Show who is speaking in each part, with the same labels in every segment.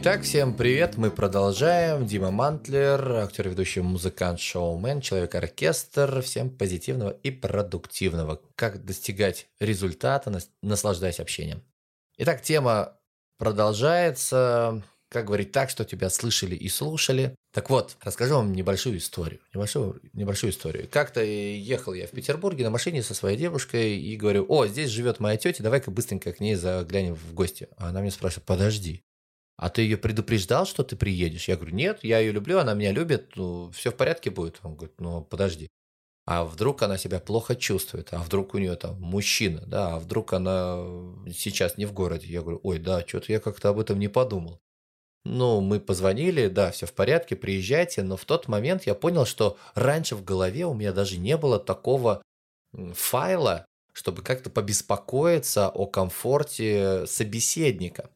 Speaker 1: Итак, всем привет, мы продолжаем. Дима Мантлер, актер, ведущий, музыкант, шоумен, человек-оркестр. Всем позитивного и продуктивного. Как достигать результата, наслаждаясь общением. Итак, тема продолжается. Как говорить так, что тебя слышали и слушали. Так вот, расскажу вам небольшую историю. Небольшую, небольшую историю. Как-то ехал я в Петербурге на машине со своей девушкой и говорю, о, здесь живет моя тетя, давай-ка быстренько к ней заглянем в гости. А она мне спрашивает, подожди, а ты ее предупреждал, что ты приедешь? Я говорю, нет, я ее люблю, она меня любит, ну, все в порядке будет. Он говорит, ну, подожди. А вдруг она себя плохо чувствует, а вдруг у нее там мужчина, да, а вдруг она сейчас не в городе. Я говорю, ой, да, что-то я как-то об этом не подумал. Ну, мы позвонили, да, все в порядке, приезжайте, но в тот момент я понял, что раньше в голове у меня даже не было такого файла, чтобы как-то побеспокоиться о комфорте собеседника.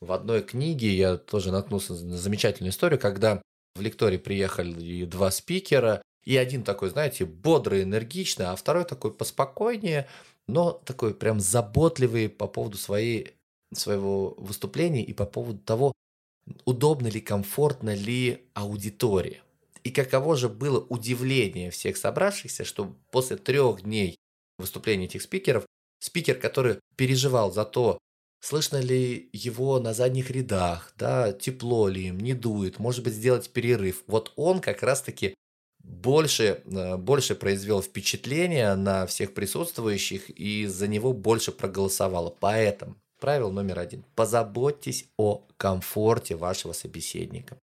Speaker 1: В одной книге я тоже наткнулся на замечательную историю, когда в лектории приехали два спикера, и один такой, знаете, бодрый, энергичный, а второй такой поспокойнее, но такой прям заботливый по поводу своей, своего выступления и по поводу того, удобно ли, комфортно ли аудитории. И каково же было удивление всех собравшихся, что после трех дней выступления этих спикеров, спикер, который переживал за то, слышно ли его на задних рядах, да, тепло ли им, не дует, может быть, сделать перерыв. Вот он как раз-таки больше, э, больше произвел впечатление на всех присутствующих, и за него больше проголосовало. Поэтому Правило номер один. Позаботьтесь о комфорте вашего собеседника.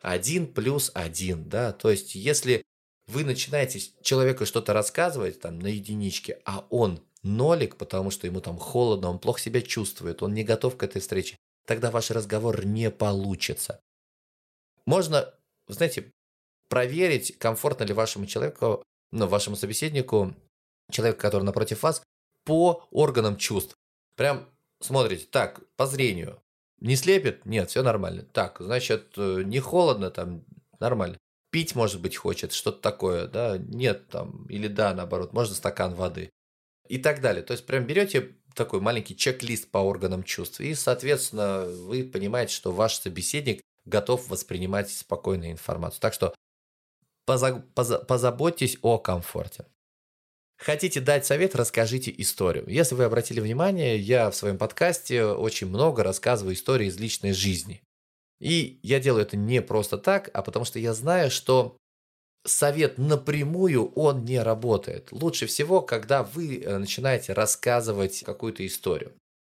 Speaker 1: Один плюс один, да, то есть если вы начинаете человеку что-то рассказывать там на единичке, а он нолик, потому что ему там холодно, он плохо себя чувствует, он не готов к этой встрече, тогда ваш разговор не получится. Можно, знаете, проверить, комфортно ли вашему человеку, ну, вашему собеседнику, человеку, который напротив вас, по органам чувств. Прям смотрите, так, по зрению. Не слепит? Нет, все нормально. Так, значит, э, не холодно там, нормально. Пить, может быть, хочет, что-то такое, да? Нет там, или да, наоборот, можно стакан воды. И так далее. То есть, прям берете такой маленький чек-лист по органам чувств, и, соответственно, вы понимаете, что ваш собеседник готов воспринимать спокойную информацию. Так что поза- поза- позаботьтесь о комфорте. Хотите дать совет, расскажите историю. Если вы обратили внимание, я в своем подкасте очень много рассказываю истории из личной жизни. И я делаю это не просто так, а потому что я знаю, что совет напрямую, он не работает. Лучше всего, когда вы э, начинаете рассказывать какую-то историю.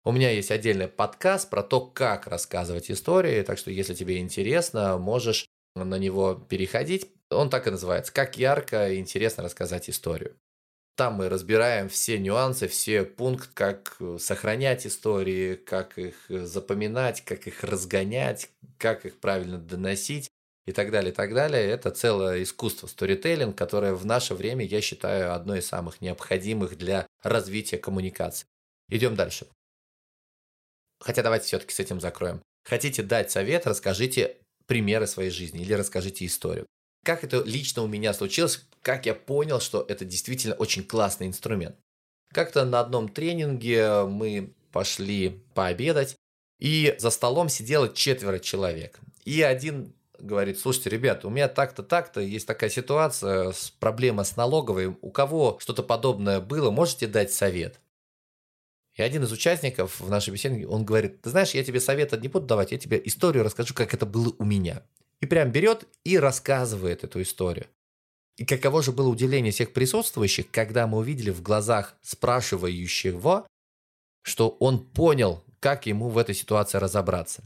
Speaker 1: У меня есть отдельный подкаст про то, как рассказывать истории, так что если тебе интересно, можешь на него переходить. Он так и называется «Как ярко и интересно рассказать историю». Там мы разбираем все нюансы, все пункты, как э, сохранять истории, как их э, запоминать, как их разгонять, как их правильно доносить и так далее, и так далее. Это целое искусство сторителлинг, которое в наше время, я считаю, одно из самых необходимых для развития коммуникации. Идем дальше. Хотя давайте все-таки с этим закроем. Хотите дать совет, расскажите примеры своей жизни или расскажите историю. Как это лично у меня случилось, как я понял, что это действительно очень классный инструмент. Как-то на одном тренинге мы пошли пообедать, и за столом сидело четверо человек. И один говорит, слушайте, ребят, у меня так-то, так-то, есть такая ситуация, проблема с налоговой, у кого что-то подобное было, можете дать совет? И один из участников в нашей беседе, он говорит, ты знаешь, я тебе совета не буду давать, я тебе историю расскажу, как это было у меня. И прям берет и рассказывает эту историю. И каково же было удивление всех присутствующих, когда мы увидели в глазах спрашивающего, что он понял, как ему в этой ситуации разобраться.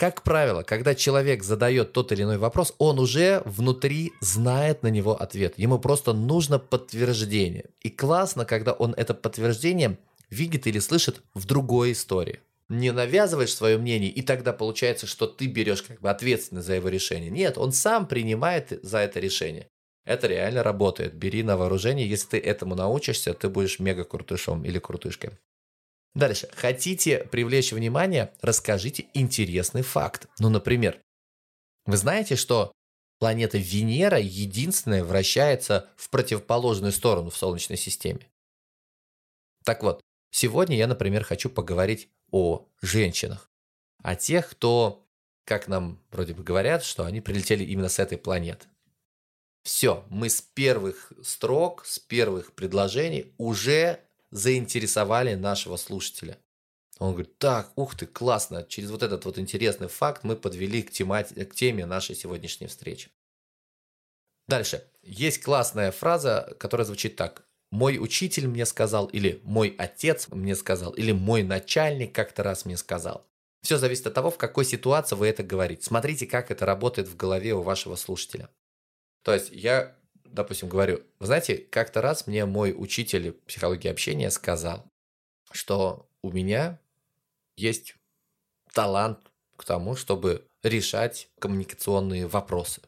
Speaker 1: Как правило, когда человек задает тот или иной вопрос, он уже внутри знает на него ответ. Ему просто нужно подтверждение. И классно, когда он это подтверждение видит или слышит в другой истории не навязываешь свое мнение, и тогда получается, что ты берешь как бы ответственность за его решение. Нет, он сам принимает за это решение. Это реально работает. Бери на вооружение. Если ты этому научишься, ты будешь мега крутышом или крутышкой. Дальше. Хотите привлечь внимание? Расскажите интересный факт. Ну, например, вы знаете, что планета Венера единственная вращается в противоположную сторону в Солнечной системе? Так вот, сегодня я, например, хочу поговорить о женщинах. а тех, кто, как нам вроде бы говорят, что они прилетели именно с этой планеты. Все, мы с первых строк, с первых предложений уже заинтересовали нашего слушателя. Он говорит, так, ух ты, классно, через вот этот вот интересный факт мы подвели к, темати- к теме нашей сегодняшней встречи. Дальше. Есть классная фраза, которая звучит так. Мой учитель мне сказал, или мой отец мне сказал, или мой начальник как-то раз мне сказал. Все зависит от того, в какой ситуации вы это говорите. Смотрите, как это работает в голове у вашего слушателя. То есть я, допустим, говорю, вы знаете, как-то раз мне мой учитель психологии общения сказал, что у меня есть талант к тому, чтобы решать коммуникационные вопросы.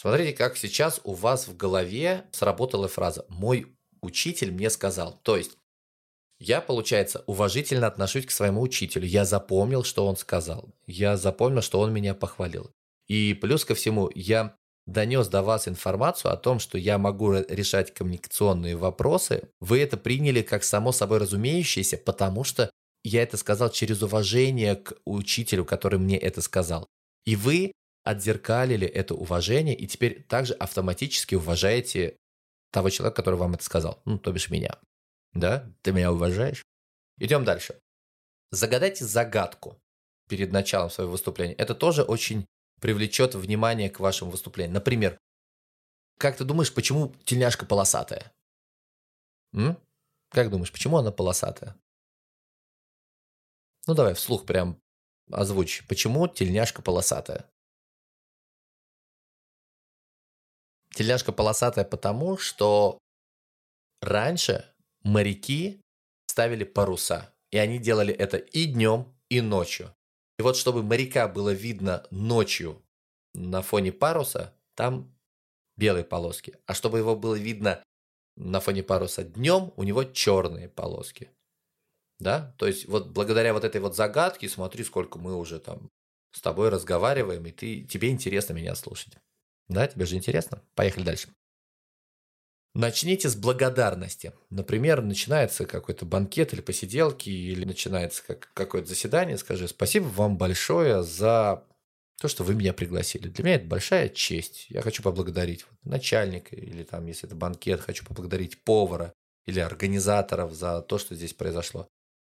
Speaker 1: Смотрите, как сейчас у вас в голове сработала фраза «мой учитель мне сказал». То есть я, получается, уважительно отношусь к своему учителю. Я запомнил, что он сказал. Я запомнил, что он меня похвалил. И плюс ко всему, я донес до вас информацию о том, что я могу решать коммуникационные вопросы, вы это приняли как само собой разумеющееся, потому что я это сказал через уважение к учителю, который мне это сказал. И вы отзеркалили это уважение, и теперь также автоматически уважаете того человека, который вам это сказал. Ну, то бишь меня. Да? Ты меня уважаешь? Идем дальше. Загадайте загадку перед началом своего выступления. Это тоже очень привлечет внимание к вашему выступлению. Например, как ты думаешь, почему тельняшка полосатая? М? Как думаешь, почему она полосатая? Ну давай вслух прям озвучь. Почему тельняшка полосатая? Тельняшка полосатая потому, что раньше моряки ставили паруса. И они делали это и днем, и ночью. И вот чтобы моряка было видно ночью на фоне паруса, там белые полоски. А чтобы его было видно на фоне паруса днем, у него черные полоски. Да? То есть вот благодаря вот этой вот загадке, смотри, сколько мы уже там с тобой разговариваем, и ты, тебе интересно меня слушать. Да, тебе же интересно? Поехали дальше. Начните с благодарности. Например, начинается какой-то банкет или посиделки, или начинается как, какое-то заседание. Скажи спасибо вам большое за то, что вы меня пригласили. Для меня это большая честь. Я хочу поблагодарить начальника, или там, если это банкет, хочу поблагодарить повара или организаторов за то, что здесь произошло.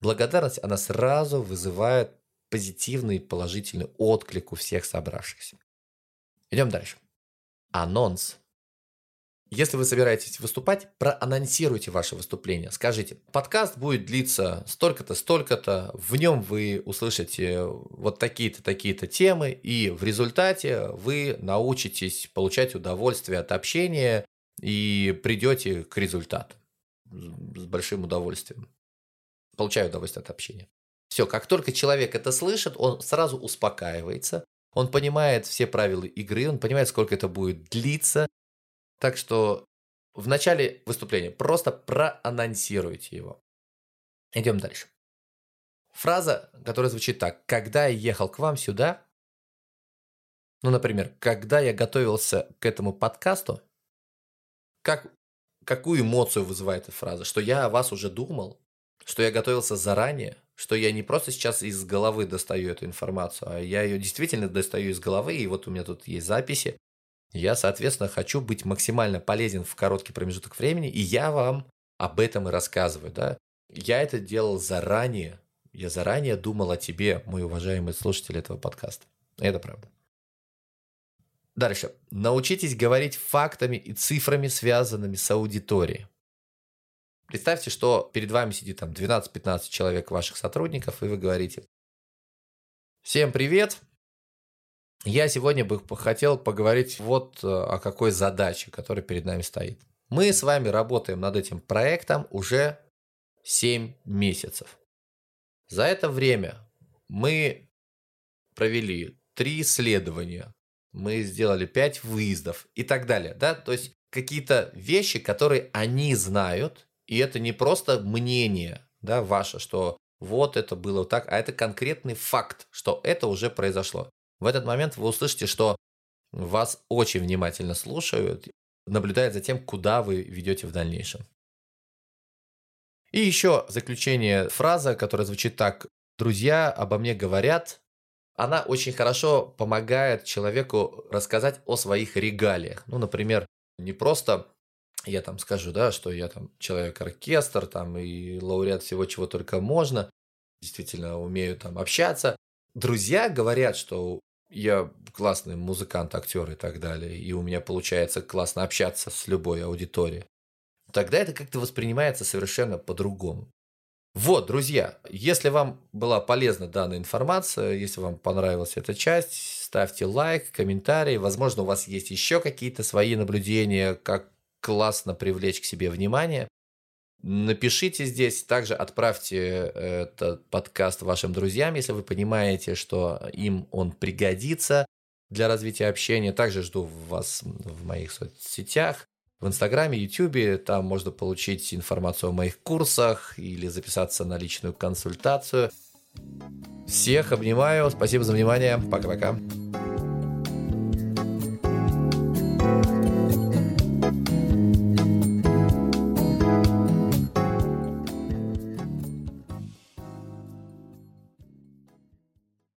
Speaker 1: Благодарность, она сразу вызывает позитивный, положительный отклик у всех собравшихся. Идем дальше. Анонс если вы собираетесь выступать, проанонсируйте ваше выступление. Скажите, подкаст будет длиться столько-то, столько-то, в нем вы услышите вот такие-то, такие-то темы, и в результате вы научитесь получать удовольствие от общения и придете к результату с большим удовольствием. Получаю удовольствие от общения. Все, как только человек это слышит, он сразу успокаивается, он понимает все правила игры, он понимает, сколько это будет длиться, так что в начале выступления просто проанонсируйте его. Идем дальше. Фраза, которая звучит так. Когда я ехал к вам сюда, ну, например, когда я готовился к этому подкасту, как, какую эмоцию вызывает эта фраза? Что я о вас уже думал, что я готовился заранее, что я не просто сейчас из головы достаю эту информацию, а я ее действительно достаю из головы, и вот у меня тут есть записи, я, соответственно, хочу быть максимально полезен в короткий промежуток времени, и я вам об этом и рассказываю. Да? Я это делал заранее. Я заранее думал о тебе, мой уважаемый слушатель этого подкаста. Это правда. Дальше. Научитесь говорить фактами и цифрами, связанными с аудиторией. Представьте, что перед вами сидит там 12-15 человек ваших сотрудников, и вы говорите, всем привет, я сегодня бы хотел поговорить вот э, о какой задаче, которая перед нами стоит. Мы с вами работаем над этим проектом уже 7 месяцев. За это время мы провели 3 исследования, мы сделали 5 выездов и так далее. Да? То есть какие-то вещи, которые они знают, и это не просто мнение да, ваше, что вот это было так, а это конкретный факт, что это уже произошло. В этот момент вы услышите, что вас очень внимательно слушают, наблюдают за тем, куда вы ведете в дальнейшем. И еще заключение фраза, которая звучит так. Друзья обо мне говорят, она очень хорошо помогает человеку рассказать о своих регалиях. Ну, например, не просто я там скажу, да, что я там человек-оркестр, там и лауреат всего, чего только можно, действительно умею там общаться. Друзья говорят, что я классный музыкант, актер и так далее, и у меня получается классно общаться с любой аудиторией. Тогда это как-то воспринимается совершенно по-другому. Вот, друзья, если вам была полезна данная информация, если вам понравилась эта часть, ставьте лайк, комментарий. Возможно, у вас есть еще какие-то свои наблюдения, как классно привлечь к себе внимание. Напишите здесь, также отправьте этот подкаст вашим друзьям, если вы понимаете, что им он пригодится для развития общения. Также жду вас в моих соцсетях в Инстаграме, Ютубе. Там можно получить информацию о моих курсах или записаться на личную консультацию. Всех обнимаю. Спасибо за внимание. Пока-пока.